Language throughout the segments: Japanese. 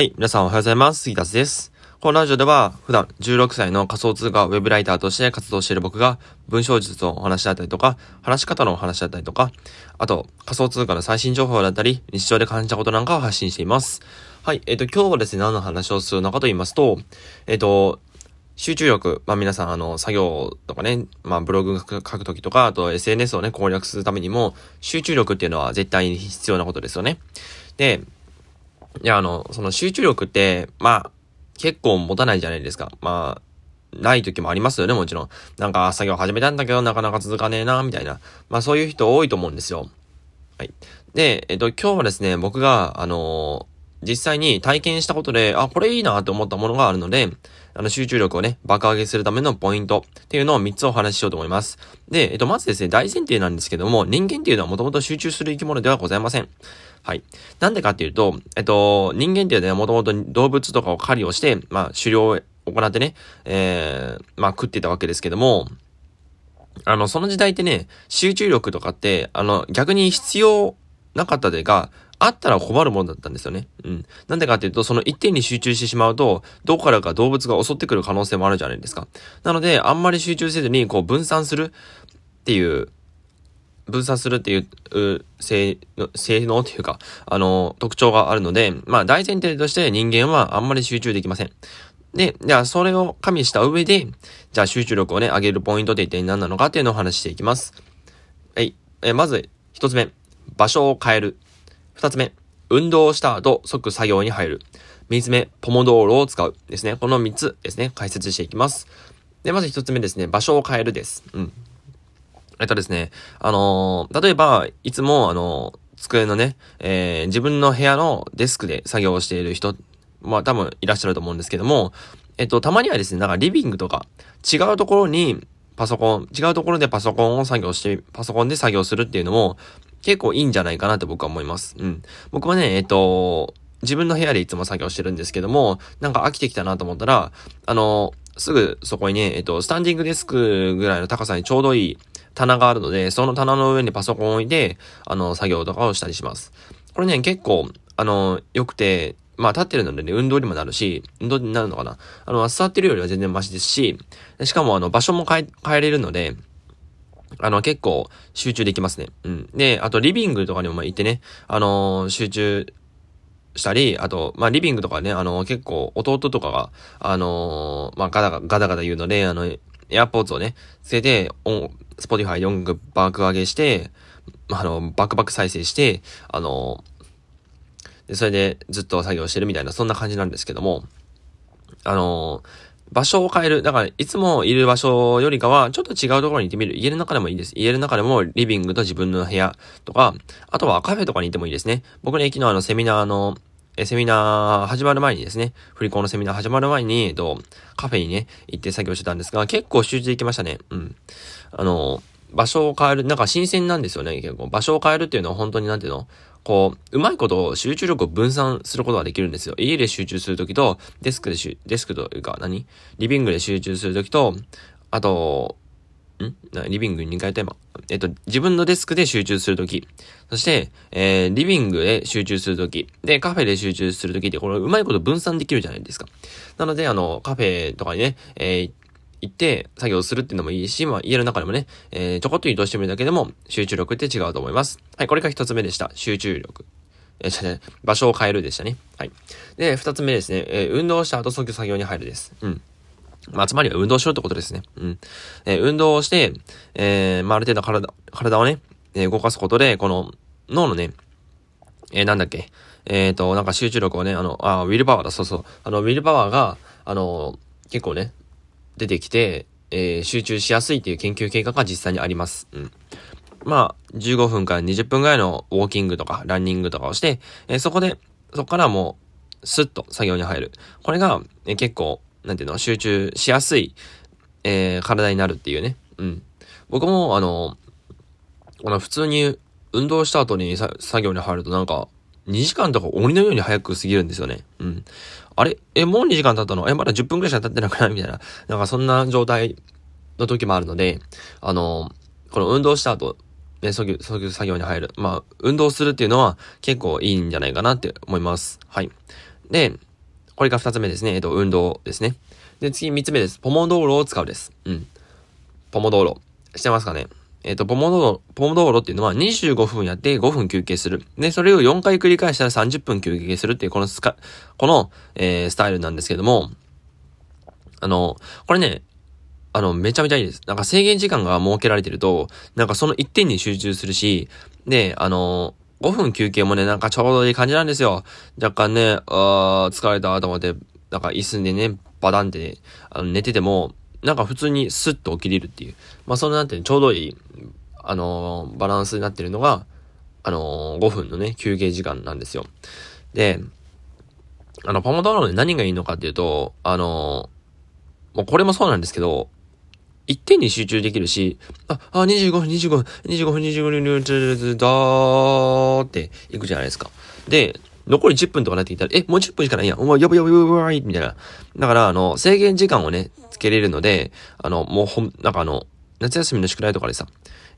はい。皆さんおはようございます。杉達です。このラジオでは、普段16歳の仮想通貨ウェブライターとして活動している僕が、文章術のお話だったりとか、話し方のお話だったりとか、あと、仮想通貨の最新情報だったり、日常で感じたことなんかを発信しています。はい。えっ、ー、と、今日はですね、何の話をするのかと言いますと、えっ、ー、と、集中力、まあ皆さん、あの、作業とかね、まあブログ書くときとか、あと SNS をね、攻略するためにも、集中力っていうのは絶対に必要なことですよね。で、いや、あの、その集中力って、まあ、結構持たないじゃないですか。まあ、ない時もありますよね、もちろん。なんか作業始めたんだけど、なかなか続かねえな、みたいな。まあそういう人多いと思うんですよ。はい。で、えっと、今日はですね、僕が、あのー、実際に体験したことで、あ、これいいなと思ったものがあるので、あの、集中力をね、爆上げするためのポイントっていうのを3つお話ししようと思います。で、えっと、まずですね、大前提なんですけども、人間っていうのはもともと集中する生き物ではございません。はい。なんでかっていうと、えっと、人間っていうのはもともと動物とかを狩りをして、まあ、狩猟を行ってね、えー、まあ、食ってたわけですけども、あの、その時代ってね、集中力とかって、あの、逆に必要なかったでが、あったら困るもんだったんですよね。うん。なんでかっていうと、その一点に集中してしまうと、どこからか動物が襲ってくる可能性もあるじゃないですか。なので、あんまり集中せずに、こう分散するっていう、分散するっていう、性、性能っていうか、あの、特徴があるので、まあ大前提として人間はあんまり集中できません。で、じゃあそれを加味した上で、じゃあ集中力をね、上げるポイントって一体何なのかっていうのを話していきます。はい。え、まず、一つ目、場所を変える。二つ目、運動した後即作業に入る。三つ目、ポモドーロを使う。ですね。この三つですね、解説していきます。で、まず一つ目ですね、場所を変えるです。うん。えっとですね、あのー、例えば、いつも、あのー、机のね、えー、自分の部屋のデスクで作業をしている人、まあ多分いらっしゃると思うんですけども、えっと、たまにはですね、なんかリビングとか、違うところにパソコン、違うところでパソコンを作業して、パソコンで作業するっていうのも、結構いいんじゃないかなって僕は思います。うん。僕はね、えっと、自分の部屋でいつも作業してるんですけども、なんか飽きてきたなと思ったら、あの、すぐそこにね、えっと、スタンディングデスクぐらいの高さにちょうどいい棚があるので、その棚の上にパソコンを置いて、あの、作業とかをしたりします。これね、結構、あの、良くて、まあ立ってるのでね、運動にもなるし、運動になるのかなあの、座ってるよりは全然マシですし、しかもあの、場所も変え、変えれるので、あの、結構集中できますね。うん。で、あとリビングとかにも行ってね、あのー、集中したり、あと、まあ、リビングとかね、あのー、結構弟とかが、あのー、まあ、ガタガタガタガタ言うので、あの、 AirPods をね、つけて、 Spotify で音楽爆上げして、あの、バックバク再生して、あので、それでずっと作業してるみたいな、そんな感じなんですけども、あの場所を変える。だから、いつもいる場所よりかは、ちょっと違うところに行ってみる。家の中でもいいです。家の中でも、リビングと自分の部屋とか、あとはカフェとかに行ってもいいですね。僕ね、昨日あの、セミナーの、え、セミナー始まる前にですね、振り子のセミナー始まる前に、えっと、カフェにね、行って作業してたんですが、結構集中できましたね。うん。あの、場所を変える、なんか新鮮なんですよね、結構。場所を変えるっていうのは本当になんていうの？こう、うまいこと集中力を分散することができるんですよ。家で集中するときと、デスクでしゅ、デスクというか何？リビングで集中するときと、あと、ん？リビングに2回テーマ。えっと、自分のデスクで集中するとき。そして、えー、リビングで集中するとき。で、カフェで集中するときって、これうまいこと分散できるじゃないですか。なので、あの、カフェとかにね、えー、行って作業するっていうのもいいし、まあ家の中でもね、えー、ちょこっと移動してみるだけでも集中力って違うと思います。はい、これが一つ目でした。集中力。えー、場所を変えるでしたね。はい。で、二つ目ですね、えー、運動した後即作業に入るです。うん。まあ、つまりは運動しろってことですね。うん。えー、運動をして、えー、まあ、ある程度体、体をね、えー、動かすことで、この脳のね、えー、なんだっけ、えっ、ー、と、なんか集中力をね、あの、あ、ウィルパワーだ、そうそう。あの、ウィルパワーが、あの、結構ね、出てきて、えー、集中しやすいっていう研究結果が実際にあります。うん。まあ、15分から20分ぐらいのウォーキングとかランニングとかをして、えー、そこで、そこからもう、スッと作業に入る。これが、えー、結構、なんていうの、集中しやすい、え、体になるっていうね。うん。僕も、あの、あの、普通に運動した後に作業に入るとなんか、2時間とか鬼のように早く過ぎるんですよね。うん。あれ？え、もう2時間経ったの？え、まだ10分くらいしか経ってなくない？みたいな。なんかそんな状態の時もあるので、あの、この運動した後、ね、そういう、そういう作業に入る。まあ、運動するっていうのは結構いいんじゃないかなって思います。はい。で、これが二つ目ですね。えっ、と、運動ですね。で、次三つ目です。ポモドーロを使うです。うん。ポモドーロ。してますかね？えっ、と、ポモドーロ、ポモドーロっていうのは25分やって5分休憩する。で、それを4回繰り返したら30分休憩するっていうこのスカ、この、えー、スタイルなんですけども、あの、これね、あの、めちゃめちゃいいです。なんか制限時間が設けられてると、なんかその一点に集中するし、で、あの、5分休憩もね、なんかちょうどいい感じなんですよ。若干ね、あー疲れたと思って、なんか椅子でね、バタンって、あの寝てても、なんか普通にスッと起きれるっていう。まあそんなんてちょうどいい、あのー、バランスになってるのが、あのー、5分のね、休憩時間なんですよ。で、あの、ポモドーロで何がいいのかっていうと、あのー、もうこれもそうなんですけど、一点に集中できるし、あ、あ、25分、25分、25分、25分、25分、だーっていくじゃないですか。で、残り10分とかなっていたら、え、もう10分しかないやん。お前、やばいやばやばやばいみたいな。だから、あの、制限時間をね、つけれるので、あの、もうほん、なんかあの、夏休みの宿題とかでさ、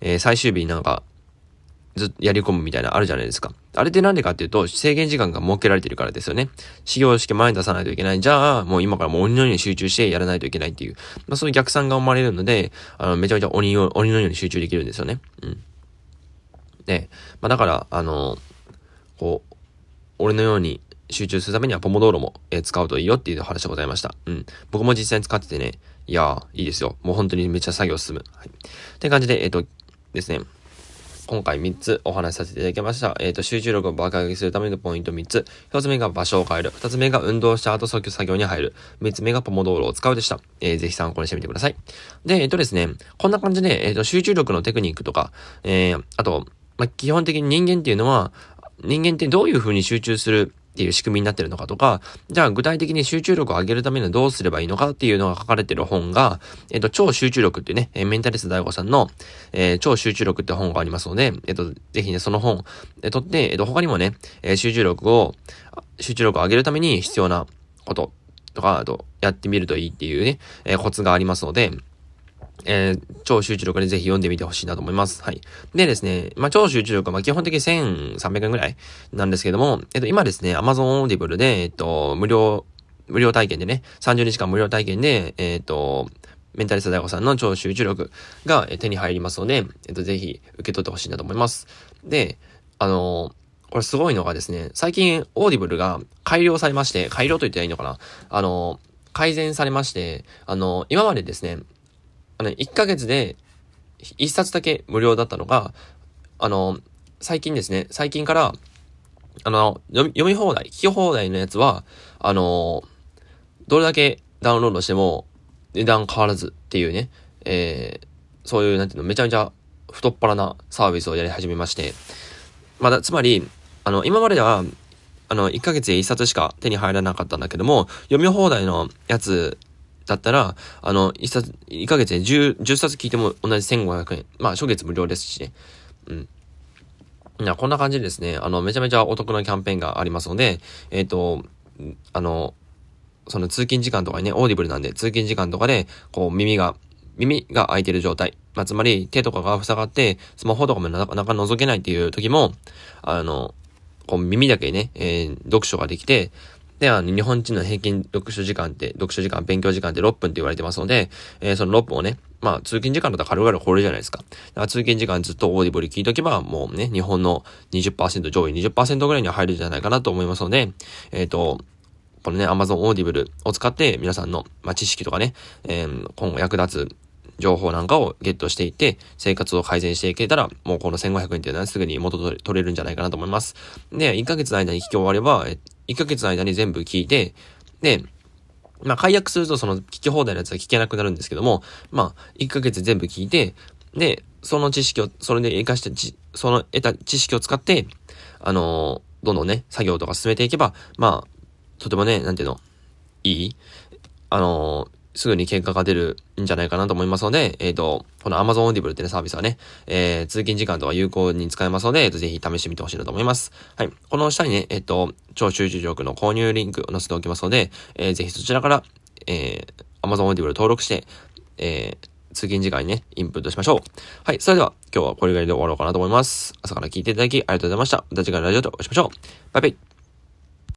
えー、最終日になんか、ずっとやり込むみたいなあるじゃないですか。あれってなんでかっていうと、制限時間が設けられてるからですよね。始業式前に出さないといけない。じゃあ、もう今からもう鬼のように集中してやらないといけないっていう。まあそういう逆算が生まれるので、あの、めちゃめちゃ鬼を、鬼のように集中できるんですよね。うん。で、まあだから、あの、こう、俺のように集中するためにはポモドーロも、え使うといいよっていう話でございました。うん。僕も実際に使っててね、いやー、いいですよ。もう本当にめっちゃ作業進む。はい。って感じで、えっ、ー、と、ですね。今回3つお話しさせていただきました。えっ、ー、と、集中力を爆上げするためのポイント3つ。1つ目が場所を変える。2つ目が運動した後即作業に入る。3つ目がポモドーロを使うでした。えー、ぜひ参考にしてみてください。で、えっ、ー、とですね、こんな感じで、えっ、と、集中力のテクニックとか、えーあと、まあ、基本的に人間っていうのは、人間ってどういう風に集中するっていう仕組みになってるのかとか、じゃあ具体的に集中力を上げるためにはどうすればいいのかっていうのが書かれてる本が、えっ、と、超集中力っていうね、メンタリスト大悟さんの、えー、超集中力って本がありますので、えっ、と、ぜひね、その本、え、取って、えっ、と、他にもね、え集中力を、集中力を上げるために必要なこととか、あと、やってみるといいっていうね、えコツがありますので、えー、超集中力でぜひ読んでみてほしいなと思います。はい。でですね、まあ、超集中力は、ま、基本的に1300円ぐらいなんですけども、えっと、今ですね、Amazon Audible で、えっと、無料、無料体験でね、30日間無料体験で、えっと、メンタリスト大悟さんの超集中力が手に入りますので、えっと、ぜひ受け取ってほしいなと思います。で、あのこれすごいのがですね、最近、 Audible が改良されまして、改良と言っていいのかな？あの改善されまして、あの今までですね、あの、1ヶ月で1冊だけ無料だったのが、あの、最近ですね、最近から、あの、読み放題、聞き放題のやつは、あの、どれだけダウンロードしても値段変わらずっていうね、えー、そういう、なんていうの、めちゃめちゃ太っ腹なサービスをやり始めまして、まだ、つまり、あの、今までは、あの、1ヶ月で1冊しか手に入らなかったんだけども、読み放題のやつだったら、あの、一冊、一ヶ月で十、十冊聞いても同じ1500円。まあ、初月無料ですしね。うん。いや、こんな感じでですね、あの、めちゃめちゃお得なキャンペーンがありますので、えっ、ー、と、あの、その通勤時間とかにね、 Audible なんで、通勤時間とかで、こう、耳が、耳が開いてる状態。まあ、つまり、手とかが塞がって、スマホとかもなかなか覗けないっていう時も、あの、こう耳だけね、えー、読書ができて、で、あの、日本人の平均読書時間って、読書時間、勉強時間って6分って言われてますので、えー、その6分をね、まあ、通勤時間だったら軽々これじゃないですか。だから通勤時間ずっと Audible 聞いとけば、もうね、日本の20%、上位20%ぐらいには入るんじゃないかなと思いますので、えっ、ー、と、このね、Amazon Audible を使って皆さんの、まあ、知識とかね、えー、今後役立つ情報なんかをゲットしていって、生活を改善していけたら、もうこの1500円っていうのはすぐに元取れるんじゃないかなと思います。で、1ヶ月の間に聞き終われば、1ヶ月の間に全部聞いて、で、まあ、解約するとその聞き放題のやつは聞けなくなるんですけども、まあ、1ヶ月全部聞いて、で、その知識を、それで活かして、その得た知識を使って、あのー、どんどんね、作業とか進めていけば、まあ、とてもね、なんていうの、いいあのー、すぐに結果が出るんじゃないかなと思いますので、えっ、ー、と、この Amazon Audible ってね、サービスはね、えー、通勤時間とか有効に使えますので、えー、とぜひ試してみてほしいなと思います。はい。この下にね、えっ、ー、と、超集中力の購入リンクを載せておきますので、えー、ぜひそちらから、えー、Amazon Audible 登録して、えー、通勤時間にね、インプットしましょう。はい。それでは、今日はこれぐらいで終わろうかなと思います。朝から聞いていただきありがとうございました。また次回のラジオでお会いしましょう。バイバイ。